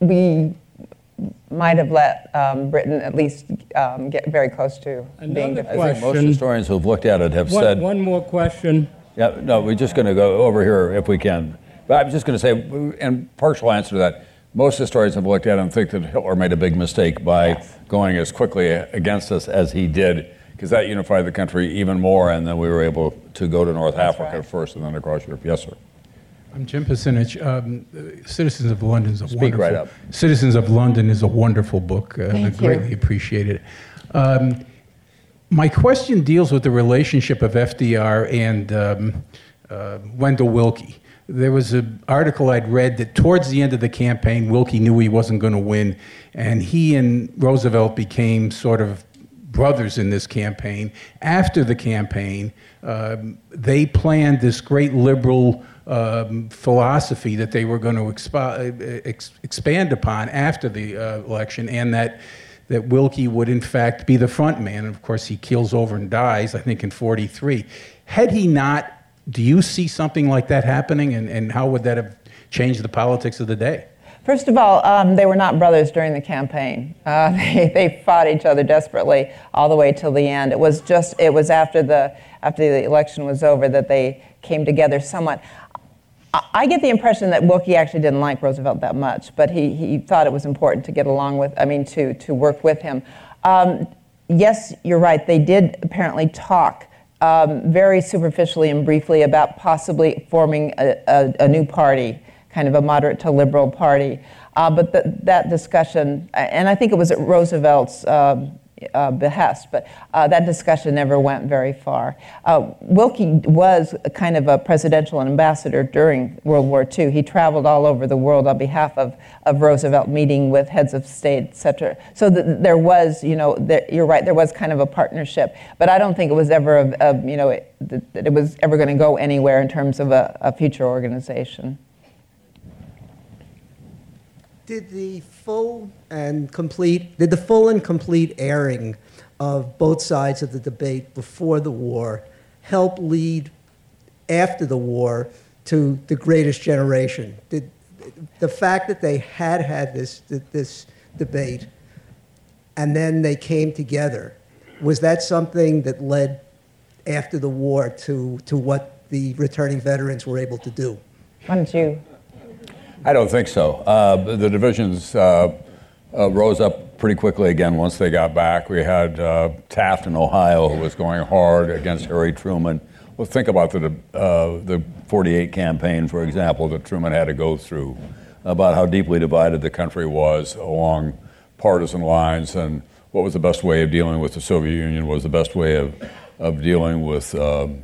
we might have let um, Britain at least um, get very close to Another being defeated. I think most historians who've looked at it have one, said. One more question. Yeah, no, we're just going to go over here if we can. But I'm just going to say, and partial answer to that, most historians have looked at it and think that Hitler made a big mistake by Yes. going as quickly against us as he did, because that unified the country even more, and then we were able to go to North That's Africa right. first and then across Europe. Yes, sir. I'm Jim Pasinich. Um, Citizens of London is a Speak wonderful. right up. Citizens of London is a wonderful book. Uh, I Thank you. greatly appreciate it. Um, my question deals with the relationship of FDR and um, uh, Wendell Willkie. There was an article I'd read that towards the end of the campaign, Willkie knew he wasn't going to win, and he and Roosevelt became sort of brothers in this campaign. After the campaign, um, they planned this great liberal um, philosophy that they were going to uh, ex- expand upon after the uh, election, and that that Willkie would in fact be the front man. And of course, he kills over and dies. I think in '43. Had he not, do you see something like that happening, and, and how would that have changed the politics of the day? First of all, um, they were not brothers during the campaign. Uh, they, they fought each other desperately all the way till the end. It was just it was after the after the election was over that they came together somewhat. I- get the impression that Willkie actually didn't like Roosevelt that much, but he, he thought it was important to get along with, I mean, to, to work with him. Um, yes, you're right, they did apparently talk um, very superficially and briefly about possibly forming a, a, a new party, kind of a moderate to liberal party. Uh, but th- that discussion, and I think it was at Roosevelt's um, uh, behest, but uh, that discussion never went very far. Uh, Willkie was kind of a presidential ambassador during World War II. He traveled all over the world on behalf of, of Roosevelt, meeting with heads of state, et cetera. So th- there was, you know, you're right, there was kind of a partnership, but I don't think it was ever, a, a, you know, it, that it was ever going to go anywhere in terms of a, a future organization. Did the full and complete, did the full and complete airing of both sides of the debate before the war help lead after the war to the greatest generation? Did the fact that they had had this, this debate and then they came together, was that something that led after the war to, to what the returning veterans were able to do? Why don't you? I don't think so. Uh, the divisions uh, uh, rose up pretty quickly again once they got back. We had uh, Taft in Ohio who was going hard against Harry Truman. Well, think about the, uh, the 48 campaign, for example, that Truman had to go through, about how deeply divided the country was along partisan lines and what was the best way of dealing with the Soviet Union, was the best way of, of dealing with um,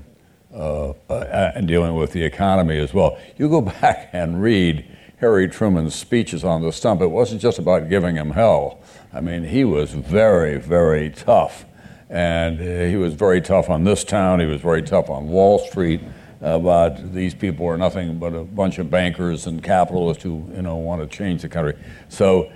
uh, uh, and dealing with the economy as well. You go back and read Harry Truman's speeches on the stump. It wasn't just about giving him hell. I mean, he was very, very tough. And uh, he was very tough on this town. He was very tough on Wall Street about these people are nothing but a bunch of bankers and capitalists who, you know, want to change the country. So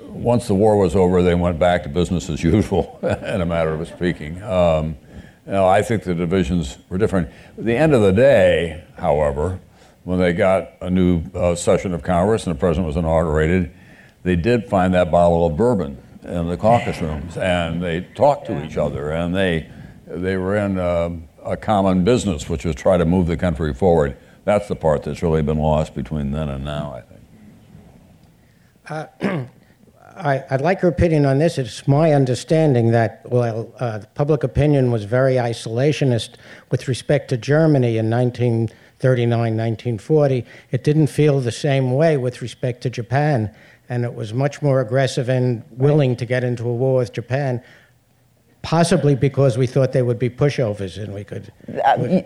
once the war was over, they went back to business as usual, in a matter of speaking. Um, you know, I think the divisions were different. At the end of the day, however, when they got a new uh, session of Congress and the president was inaugurated, they did find that bottle of bourbon in the caucus rooms, and they talked to each other, and they they were in uh, a common business, which was try to move the country forward. That's the part that's really been lost between then and now, I think. Uh, I, would like your opinion on this. It's my understanding that, well, uh, public opinion was very isolationist with respect to Germany in 1939, 1940. It didn't feel the same way with respect to Japan, and it was much more aggressive and willing to get into a war with Japan. Possibly because we thought they would be pushovers and we could. Uh,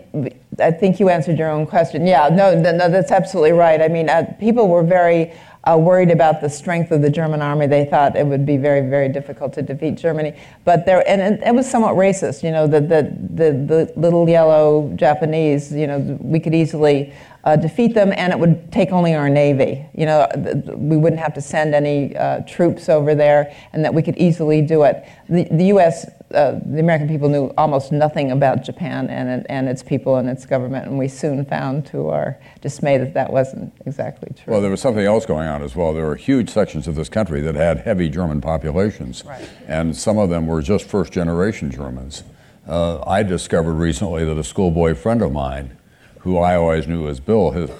I think you answered your own question. Yeah, no, no, that's absolutely right. I mean, uh, people were very uh, worried about the strength of the German army. They thought it would be very, very difficult to defeat Germany. But there, and it, it was somewhat racist. You know, the, the, the, the, little yellow Japanese. You know, we could easily uh, defeat them, and it would take only our navy. You know, we wouldn't have to send any uh, troops over there, and that we could easily do it. The, the U.S uh, the American people knew almost nothing about Japan and, and its people and its government, and we soon found to our dismay that that wasn't exactly true. Well, there was something else going on as well. There were huge sections of this country that had heavy German populations, right. and some of them were just first generation Germans. Uh, I discovered recently that a schoolboy friend of mine, who I always knew as Bill, his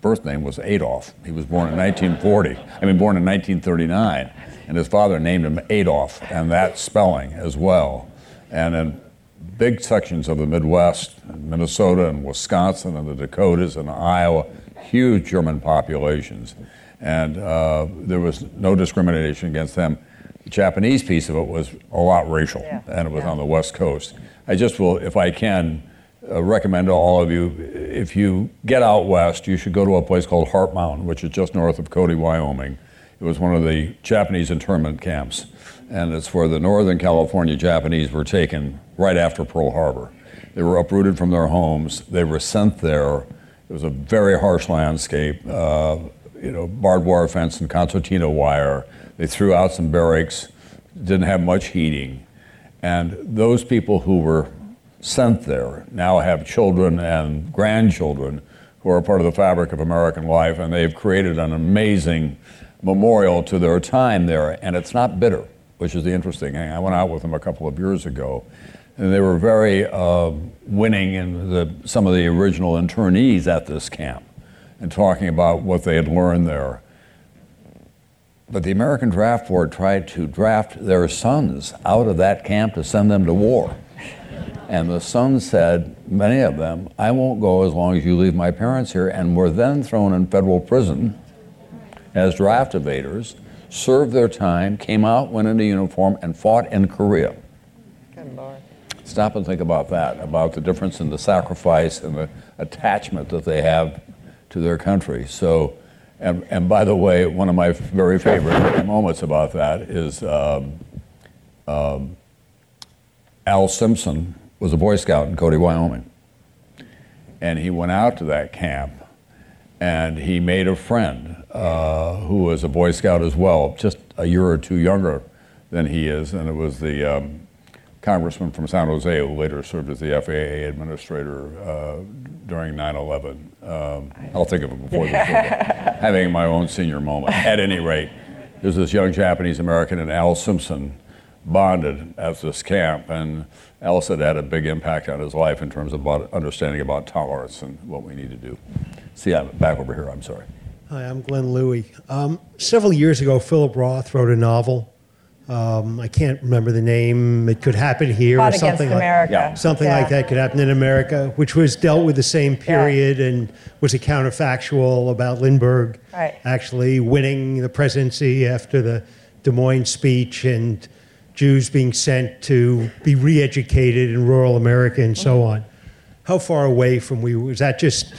birth name was Adolf. He was born in 1940, I mean, born in 1939 and his father named him Adolf, and that spelling as well. And in big sections of the Midwest, Minnesota and Wisconsin and the Dakotas and Iowa, huge German populations. And uh, there was no discrimination against them. The Japanese piece of it was a lot racial, yeah. and it was yeah. on the West Coast. I just will, if I can, uh, recommend to all of you if you get out west, you should go to a place called Heart Mountain, which is just north of Cody, Wyoming. It was one of the Japanese internment camps, and it's where the Northern California Japanese were taken right after Pearl Harbor. They were uprooted from their homes. They were sent there. It was a very harsh landscape, uh, you know, barbed wire fence and concertina wire. They threw out some barracks, didn't have much heating. And those people who were sent there now have children and grandchildren who are part of the fabric of American life, and they've created an amazing memorial to their time there, and it's not bitter, which is the interesting thing. I went out with them a couple of years ago, and they were very uh, winning in the, some of the original internees at this camp and talking about what they had learned there. But the American Draft Board tried to draft their sons out of that camp to send them to war. And the sons said, many of them, I won't go as long as you leave my parents here, and were then thrown in federal prison as draft evaders, served their time, came out, went into uniform, and fought in Korea. Good Lord. Stop and think about that, about the difference in the sacrifice and the attachment that they have to their country. So, and, and by the way, one of my very favorite moments about that is um, um, Al Simpson was a Boy Scout in Cody, Wyoming. And he went out to that camp and he made a friend uh, who was a Boy Scout as well, just a year or two younger than he is, and it was the um, congressman from San Jose who later served as the FAA administrator uh, during 9/11. Um, I'll think of it before this, having my own senior moment. At any rate, there's this young Japanese American and Al Simpson bonded at this camp, and Al said it had a big impact on his life in terms of about understanding about tolerance and what we need to do. See, I'm back over here. I'm sorry. Hi, I'm Glenn Louie. Um, several years ago, Philip Roth wrote a novel Um, I can't remember the name. It could happen here Fought or something like America. Yeah. something Yeah. like that could happen in America, which was dealt with the same period and was a counterfactual about Lindbergh Right. actually winning the presidency after the Des Moines speech and Jews being sent to be re-educated in rural America and so on. How far away from we was that just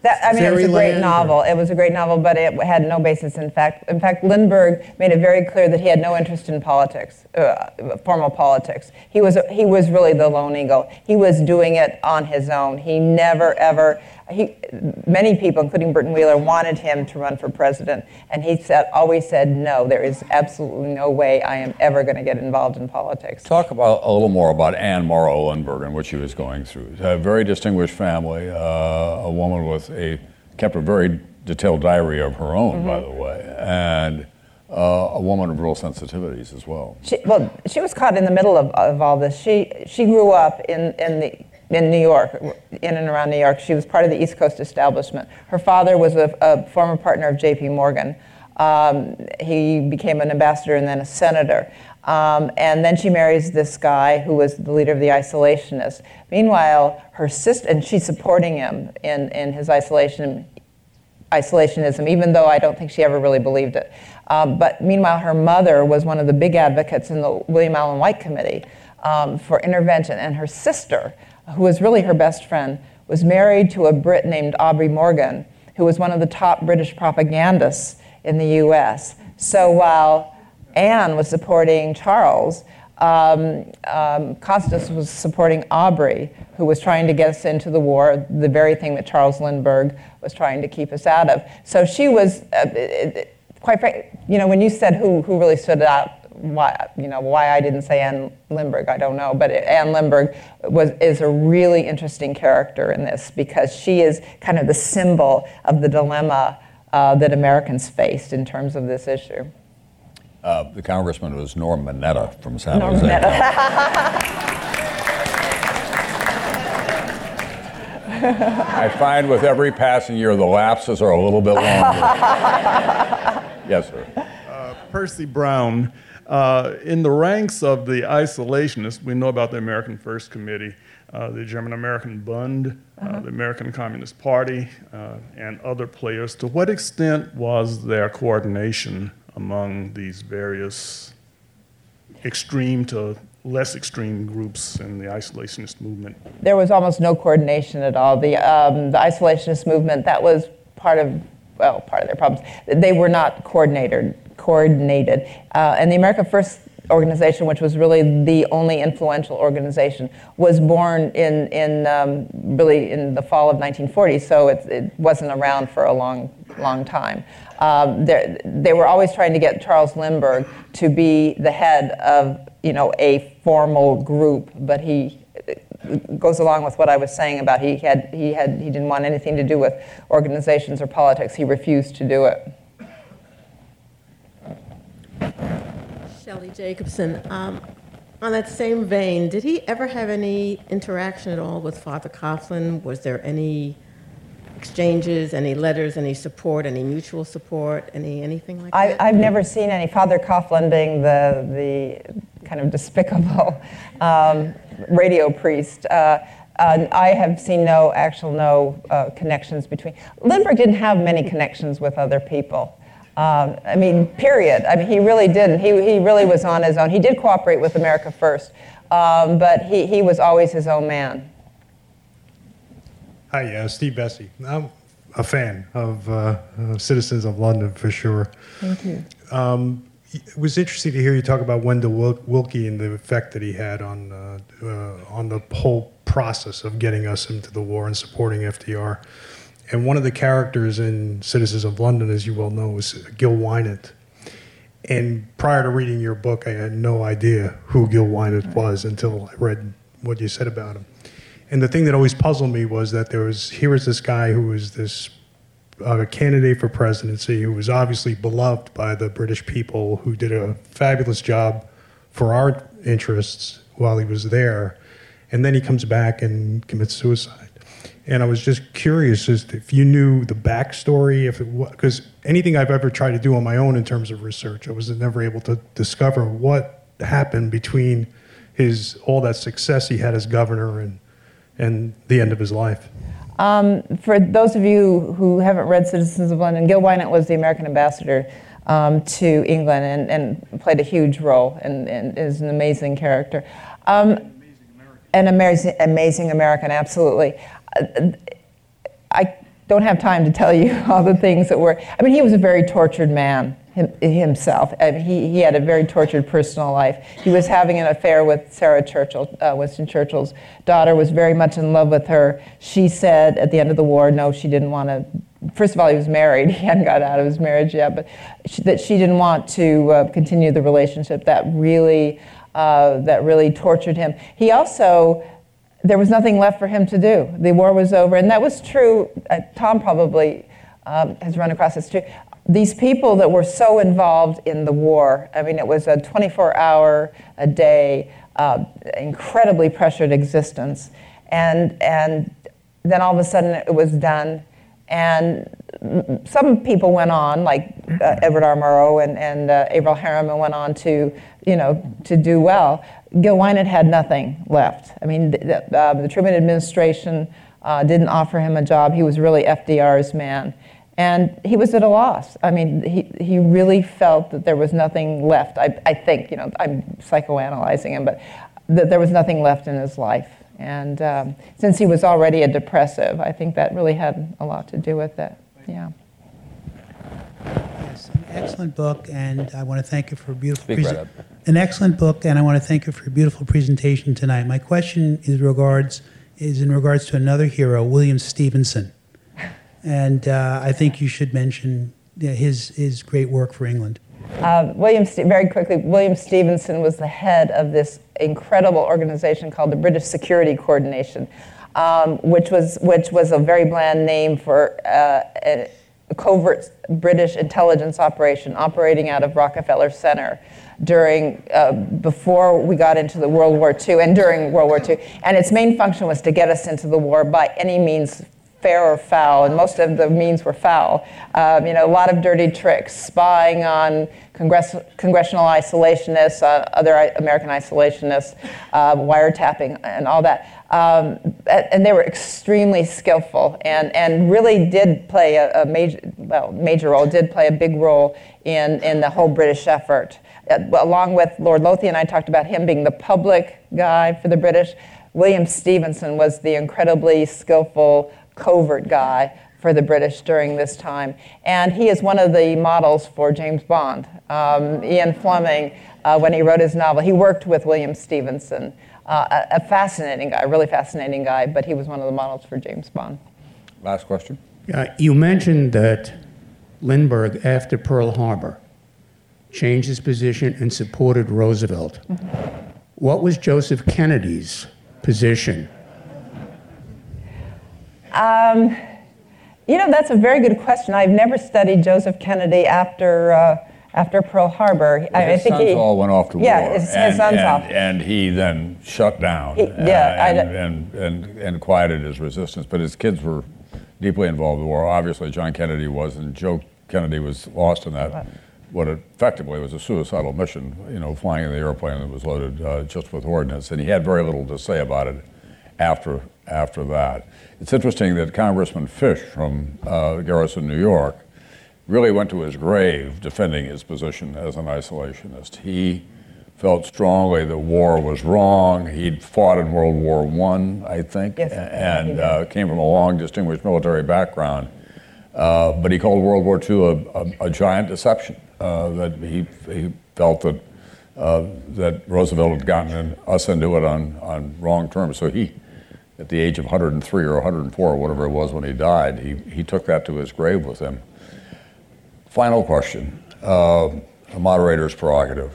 That, I mean, it was a great novel. It was a great novel, but it had no basis in fact. In fact, Lindbergh made it very clear that he had no interest in politics, uh, formal politics. He was he was really the lone eagle. He was doing it on his own. He never ever. He, many people, including Burton Wheeler, wanted him to run for president, and he said always said no. There is absolutely no way I am ever going to get involved in politics. Talk about a little more about Anne Morrow Lindbergh and what she was going through. A very distinguished family, uh, a woman with a kept a very detailed diary of her own, by the way, and uh, a woman of real sensitivities as well. She, well, she was caught in the middle of, of all this. She she grew up in, in the in New York, in and around New York. She was part of the East Coast establishment. Her father was a, a former partner of J.P. Morgan. Um, he became an ambassador and then a senator. Um, and then she marries this guy who was the leader of the isolationists. Meanwhile, her sister, and she's supporting him in, in his isolation, isolationism, even though I don't think she ever really believed it. Um, but meanwhile, her mother was one of the big advocates in the William Allen White Committee um, for intervention, and her sister, who was really her best friend, was married to a Brit named Aubrey Morgan, who was one of the top British propagandists in the US. So while Anne was supporting Charles, um, um, Constance was supporting Aubrey, who was trying to get us into the war, the very thing that Charles Lindbergh was trying to keep us out of. So she was, uh, it- it- quite frankly, you know, when you said who, who really stood out, why, you know, why I didn't say Anne Lindbergh, I don't know, but Anne Lindbergh was, is a really interesting character in this because she is kind of the symbol of the dilemma uh, that Americans faced in terms of this issue. Uh, the congressman was Norm Mineta from San Norm Jose. Mineta. I find with every passing year, the lapses are a little bit longer. yes, sir. Percy Brown. Uh, in the ranks of the isolationists, we know about the American First Committee, uh, the German American Bund, uh, the American Communist Party, uh, and other players. To what extent was there coordination among these various extreme to less extreme groups in the isolationist movement? there was almost no coordination at all. The, um, the isolationist movement, that was part of, well, part of their problems. They were not coordinated. Coordinated. Uh, and the America First organization, which was really the only influential organization, was born in, in um, really in the fall of 1940, so it, it wasn't around for a long, long time. Um, they were always trying to get Charles Lindbergh to be the head of, you know, a formal group, but he goes along with what I was saying about he had he had he didn't want anything to do with organizations or politics. He refused to do it. Shelley Jacobson. Um, on that same vein, did he ever have any interaction at all with Father Coughlin? Was there any exchanges, any letters, any support, any mutual support, any anything like I, that? I've never seen any Father Coughlin being the the kind of despicable um, radio priest. Uh, uh, I have seen no actual no uh, connections between. Lindbergh didn't have many connections with other people. Um, I mean, period. I mean, he really didn't. He, he really was on his own. He did cooperate with America First, um, but he, he was always his own man. Hi, uh, Steve Bessie. I'm a fan of uh, uh, Citizens of London for sure. Thank you. Um, it was interesting to hear you talk about Wendell Wil- Willkie and the effect that he had on uh, uh, on the whole process of getting us into the war and supporting FDR. And one of the characters in Citizens of London, as you well know, is Gil Winant. And prior to reading your book, I had no idea who Gil Winant was until I read what you said about him. And the thing that always puzzled me was that there was here was this guy who was this uh, candidate for presidency who was obviously beloved by the British people, who did a fabulous job for our interests while he was there, and then he comes back and commits suicide. And I was just curious as to if you knew the backstory, if it because anything I've ever tried to do on my own in terms of research, I was never able to discover what happened between his all that success he had as governor and and the end of his life. Um, for those of you who haven't read Citizens of London, Gil Winant was the American ambassador um, to England and, and, played a huge role and, and is an amazing character. Um, an amazing, amazing American, absolutely. I don't have time to tell you all the things that were. I mean, he was a very tortured man himself. I mean, he, he had a very tortured personal life. He was having an affair with Sarah Churchill, uh, Winston Churchill's daughter, was very much in love with her. She said at the end of the war, no, she didn't want to. First of all, he was married. He hadn't got out of his marriage yet, but she, that she didn't want to uh, continue the relationship. That really, uh, that really tortured him. He also there was nothing left for him to do. The war was over, and that was true. Uh, Tom probably um, has run across this too these people that were so involved in the war, I mean, it was a 24 hour a day, uh, incredibly pressured existence. And, and then all of a sudden it was done. And some people went on, like uh, Edward R. Murrow and, and uh, Averell Harriman went on to, you know, to do well. Gil Winant had nothing left. I mean, the, uh, the Truman administration uh, didn't offer him a job. He was really FDR's man. And he was at a loss. I mean, he, he really felt that there was nothing left. I, I think, you know, I'm psychoanalyzing him, but that there was nothing left in his life. And um, since he was already a depressive, I think that really had a lot to do with it. Yeah. Yes, an excellent book, and I want to thank you for a beautiful presentation. An excellent book, and I want to thank you for a beautiful presentation tonight. My question is regards is in regards to another hero, William Stephenson, and uh, I think you should mention his his great work for England. Uh, William, very quickly, William Stephenson was the head of this incredible organization called the British Security Coordination, um, which was which was a very bland name for uh, a covert British intelligence operation operating out of Rockefeller Center during uh, before we got into the World War II and during World War II. And its main function was to get us into the war by any means fair or foul, and most of the means were foul. Um, you know, a lot of dirty tricks, spying on congress- congressional isolationists, uh, other American isolationists, uh, wiretapping, and all that. Um, and they were extremely skillful, and, and really did play a, a, major, well, major role, did play a big role in, in the whole British effort. Uh, along with Lord Lothian, I talked about him being the public guy for the British. William Stephenson was the incredibly skillful covert guy for the British during this time. And he is one of the models for James Bond. Um, Ian Fleming, uh, when he wrote his novel, he worked with William Stephenson, uh, a, a, fascinating guy, a really fascinating guy, but he was one of the models for James Bond. Last question. Uh, you mentioned that Lindbergh, after Pearl Harbor, changed his position and supported Roosevelt. Mm-hmm. What was Joseph Kennedy's position um, you know, that's a very good question. I've never studied Joseph Kennedy after. Uh, after Pearl Harbor, well, his I, think sons he, all went off to yeah, war. his, his and, sons and, off. And he then shut down. He, yeah, and, and, and, and, quieted his resistance. But his kids were deeply involved in the war. Obviously, John Kennedy was, and Joe Kennedy was lost in that. Right. What effectively was a suicidal mission, you know, flying in the airplane that was loaded uh, just with ordnance, and he had very little to say about it after after that. It's interesting that Congressman Fish from uh, Garrison, New York, really went to his grave defending his position as an isolationist. He felt strongly the war was wrong. He'd fought in World War I, I think, yes, and uh, came from a long, distinguished military background. Uh, but he called World War II a, a, a giant deception. Uh, that he, he felt that uh, that Roosevelt had gotten us into it on, on wrong terms. So he at the age of 103 or 104 or whatever it was when he died, he, he took that to his grave with him. Final question, uh, the moderator's prerogative.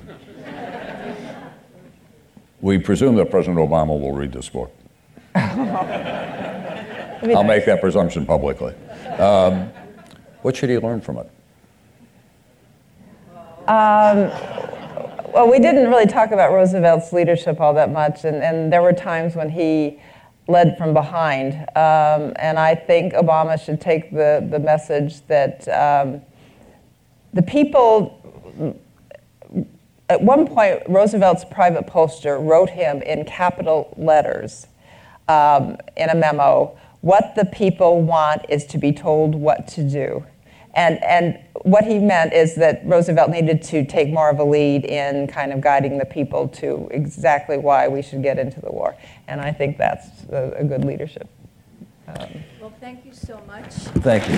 we presume that President Obama will read this book. I'll make that presumption publicly. Um, what should he learn from it? Um, well, we didn't really talk about Roosevelt's leadership all that much, and, and there were times when he led from behind. Um, and I think Obama should take the, the message that um, the people, at one point, Roosevelt's private poster wrote him in capital letters um, in a memo what the people want is to be told what to do. And, and what he meant is that Roosevelt needed to take more of a lead in kind of guiding the people to exactly why we should get into the war. And I think that's a, a good leadership. Um, well, thank you so much. Thank you.